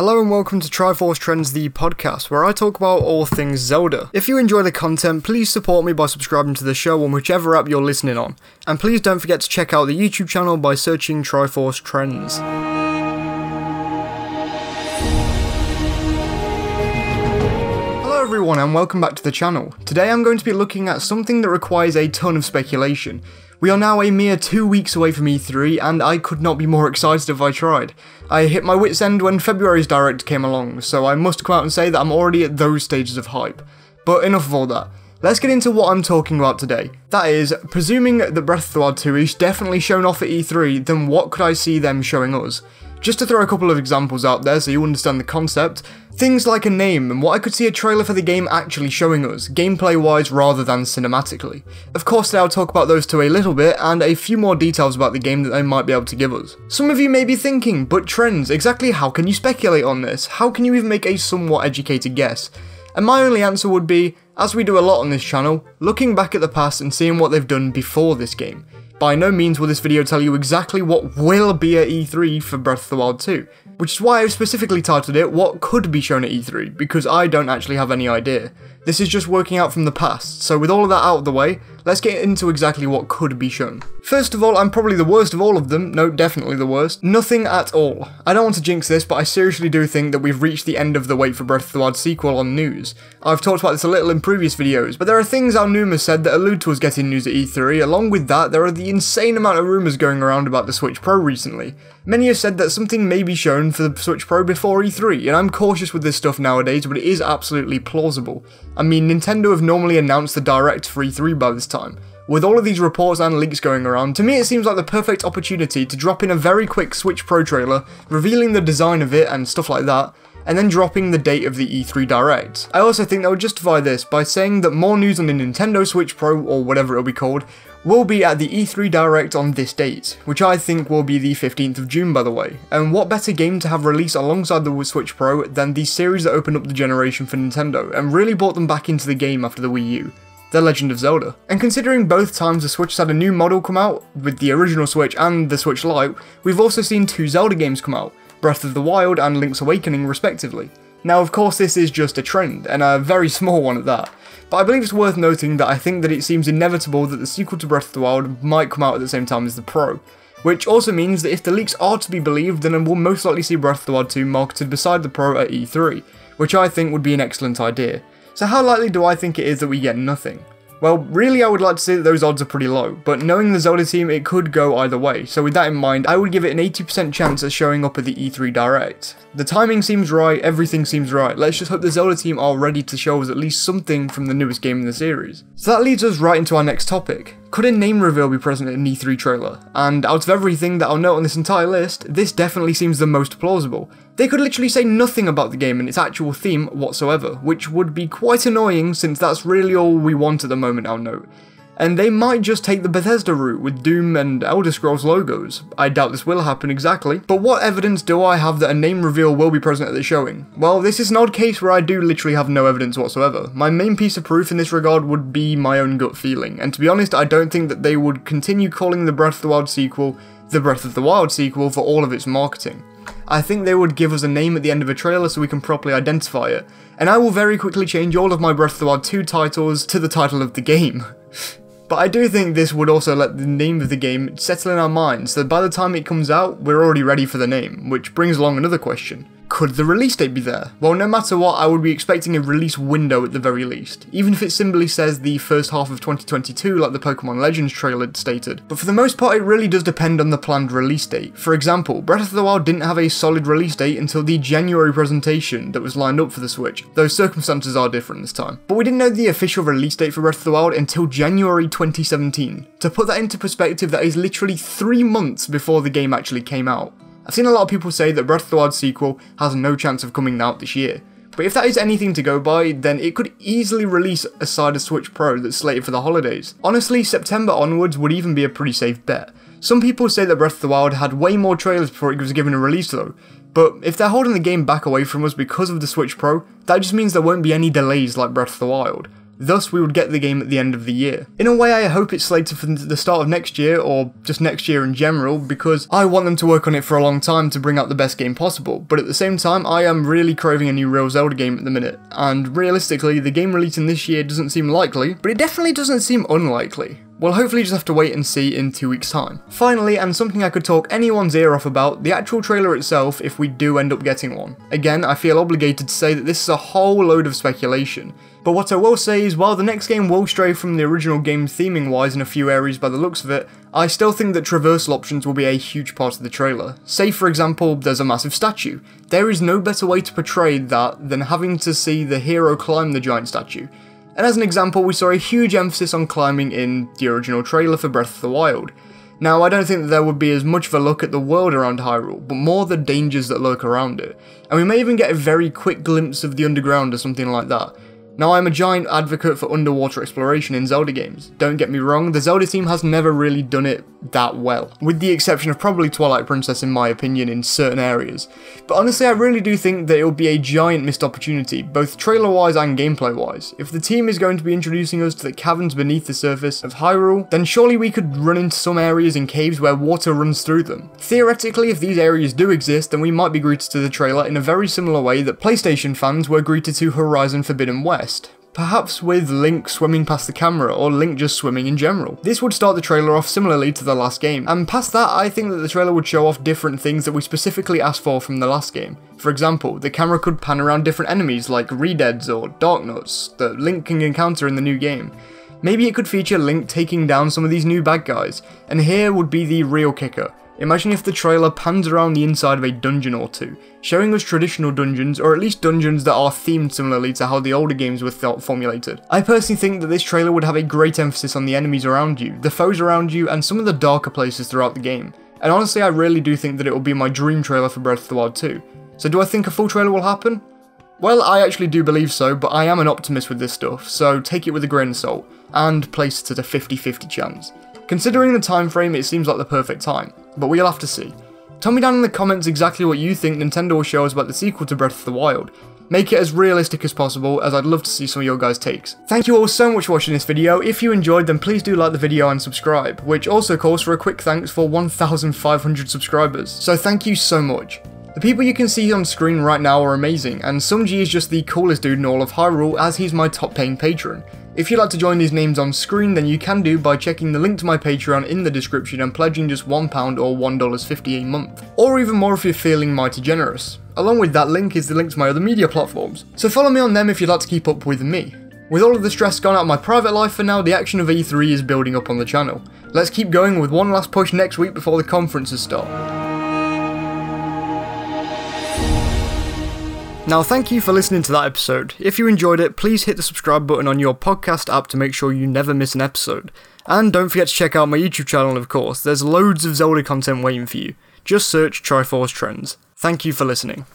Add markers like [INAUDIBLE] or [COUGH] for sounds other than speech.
Hello and welcome to Triforce Trends, the podcast, where I talk about all things Zelda. If you enjoy the content, please support me by subscribing to the show on whichever app you're listening on. And please don't forget to check out the YouTube channel by searching Triforce Trends. Hello everyone and welcome back to the channel. Today I'm going to be looking at something that requires a ton of speculation. We are now a mere two weeks away from E3 and I could not be more excited if I tried. I hit my wits end when February's Direct came along, so I must come out and say that I'm already at those stages of hype. But enough of all that. Let's get into what I'm talking about today. That is, presuming that Breath of the Wild 2 is definitely shown off at E3, then what could I see them showing us? Just to throw a couple of examples out there so you understand the concept, things like a name and what I could see a trailer for the game actually showing us, gameplay wise rather than cinematically. Of course, I'll talk about those two a little bit and a few more details about the game that they might be able to give us. Some of you may be thinking, but trends, exactly how can you speculate on this? How can you even make a somewhat educated guess? And my only answer would be, as we do a lot on this channel, looking back at the past and seeing what they've done before this game. By no means will this video tell you exactly what will be at E3 for Breath of the Wild 2, which is why I've specifically titled it What Could Be Shown at E3, because I don't actually have any idea. This is just working out from the past, so with all of that out of the way, let's get into exactly what could be shown. First of all, I'm probably the worst of all of them, no, definitely the worst. Nothing at all. I don't want to jinx this, but I seriously do think that we've reached the end of the wait for Breath of the Wild sequel on news. I've talked about this a little in previous videos, but there are things Aonuma said that allude to us getting news at E3, along with that, there are the insane amount of rumours going around about the Switch Pro recently. Many have said that something may be shown for the Switch Pro before E3, and I'm cautious with this stuff nowadays, but it is absolutely plausible. I mean, Nintendo have normally announced the Direct for E3 by this time. With all of these reports and leaks going around, to me it seems like the perfect opportunity to drop in a very quick Switch Pro trailer, revealing the design of it and stuff like that, and then dropping the date of the E3 Direct. I also think they would justify this by saying that more news on the Nintendo Switch Pro, or whatever it'll be called, will be at the E3 Direct on this date, which I think will be the 15th of June by the way. And what better game to have released alongside the Switch Pro than the series that opened up the generation for Nintendo and really brought them back into the game after the Wii U. The Legend of Zelda. And considering both times the Switch had a new model come out, with the original Switch and the Switch Lite, we've also seen two Zelda games come out, Breath of the Wild and Link's Awakening respectively. Now of course this is just a trend, and a very [LAUGHS] small one at that, but I believe it's worth noting that I think that it seems inevitable that the sequel to Breath of the Wild might come out at the same time as the Pro, which also means that if the leaks are to be believed, then we'll most likely see Breath of the Wild 2 marketed beside the Pro at E3, which I think would be an excellent idea. So how likely do I think it is that we get nothing? Well, really I would like to say that those odds are pretty low, but knowing the Zelda team, it could go either way, so with that in mind, I would give it an 80% chance of showing up at the E3 Direct. The timing seems right, everything seems right, let's just hope the Zelda team are ready to show us at least something from the newest game in the series. So that leads us right into our next topic. Could a name reveal be present in an E3 trailer? And out of everything that I'll note on this entire list, this definitely seems the most plausible. They could literally say nothing about the game and its actual theme whatsoever, which would be quite annoying since that's really all we want at the moment, I'll note and they might just take the Bethesda route with Doom and Elder Scrolls logos. I doubt this will happen exactly, but what evidence do I have that a name reveal will be present at the showing? Well, this is an odd case where I do literally have no evidence whatsoever. My main piece of proof in this regard would be my own gut feeling, and to be honest, I don't think that they would continue calling the Breath of the Wild sequel the Breath of the Wild sequel for all of its marketing. I think they would give us a name at the end of a trailer so we can properly identify it, and I will very quickly change all of my Breath of the Wild 2 titles to the title of the game. [LAUGHS] But I do think this would also let the name of the game settle in our minds, so by the time it comes out, we're already ready for the name, which brings along another question. Could the release date be there? Well, no matter what, I would be expecting a release window at the very least, even if it simply says the first half of 2022 like the Pokemon Legends trailer stated. But for the most part, it really does depend on the planned release date. For example, Breath of the Wild didn't have a solid release date until the January presentation that was lined up for the Switch, though circumstances are different this time. But we didn't know the official release date for Breath of the Wild until January 2017. To put that into perspective, that is literally three months before the game actually came out. I've seen a lot of people say that Breath of the Wild sequel has no chance of coming out this year, but if that is anything to go by, then it could easily release aside a Switch Pro that's slated for the holidays. Honestly, September onwards would even be a pretty safe bet. Some people say that Breath of the Wild had way more trailers before it was given a release though, but if they're holding the game back away from us because of the Switch Pro, that just means there won't be any delays like Breath of the Wild. Thus, we would get the game at the end of the year. In a way, I hope it's slated for the start of next year, or just next year in general, because I want them to work on it for a long time to bring out the best game possible. But at the same time, I am really craving a new real Zelda game at the minute, and realistically, the game releasing this year doesn't seem likely, but it definitely doesn't seem unlikely. We'll hopefully just have to wait and see in two weeks' time. Finally, and something I could talk anyone's ear off about, the actual trailer itself if we do end up getting one. Again, I feel obligated to say that this is a whole load of speculation. But what I will say is, while the next game will stray from the original game theming wise in a few areas by the looks of it, I still think that traversal options will be a huge part of the trailer. Say, for example, there's a massive statue. There is no better way to portray that than having to see the hero climb the giant statue. And as an example, we saw a huge emphasis on climbing in the original trailer for Breath of the Wild. Now, I don't think that there would be as much of a look at the world around Hyrule, but more the dangers that lurk around it. And we may even get a very quick glimpse of the underground or something like that. Now, I'm a giant advocate for underwater exploration in Zelda games. Don't get me wrong, the Zelda team has never really done it that well, with the exception of probably Twilight Princess in my opinion in certain areas. But honestly, I really do think that it will be a giant missed opportunity, both trailer wise and gameplay wise. If the team is going to be introducing us to the caverns beneath the surface of Hyrule, then surely we could run into some areas in caves where water runs through them. Theoretically, if these areas do exist, then we might be greeted to the trailer in a very similar way that PlayStation fans were greeted to Horizon Forbidden West perhaps with Link swimming past the camera or Link just swimming in general. This would start the trailer off similarly to the last game, and past that I think that the trailer would show off different things that we specifically asked for from the last game. For example, the camera could pan around different enemies like Redeads or Darknuts that Link can encounter in the new game. Maybe it could feature Link taking down some of these new bad guys, and here would be the real kicker. Imagine if the trailer pans around the inside of a dungeon or two, showing us traditional dungeons, or at least dungeons that are themed similarly to how the older games were formulated. I personally think that this trailer would have a great emphasis on the enemies around you, the foes around you, and some of the darker places throughout the game. And honestly, I really do think that it will be my dream trailer for Breath of the Wild 2. So do I think a full trailer will happen? Well, I actually do believe so, but I am an optimist with this stuff, so take it with a grain of salt, and place it at a 50-50 chance. Considering the time frame, it seems like the perfect time, but we'll have to see. Tell me down in the comments exactly what you think Nintendo will show us about the sequel to Breath of the Wild. Make it as realistic as possible, as I'd love to see some of your guys' takes. Thank you all so much for watching this video. If you enjoyed, then please do like the video and subscribe, which also calls for a quick thanks for 1,500 subscribers. So thank you so much. The people you can see on screen right now are amazing, and Sumji is just the coolest dude in all of Hyrule as he's my top paying patron. If you'd like to join these names on screen, then you can do by checking the link to my Patreon in the description and pledging just £1 or $1.50 a month, or even more if you're feeling mighty generous. Along with that link is the link to my other media platforms, so follow me on them if you'd like to keep up with me. With all of the stress gone out of my private life for now, the action of E3 is building up on the channel. Let's keep going with one last push next week before the conferences start. Now, thank you for listening to that episode. If you enjoyed it, please hit the subscribe button on your podcast app to make sure you never miss an episode. And don't forget to check out my YouTube channel, of course. There's loads of Zelda content waiting for you. Just search Triforce Trends. Thank you for listening.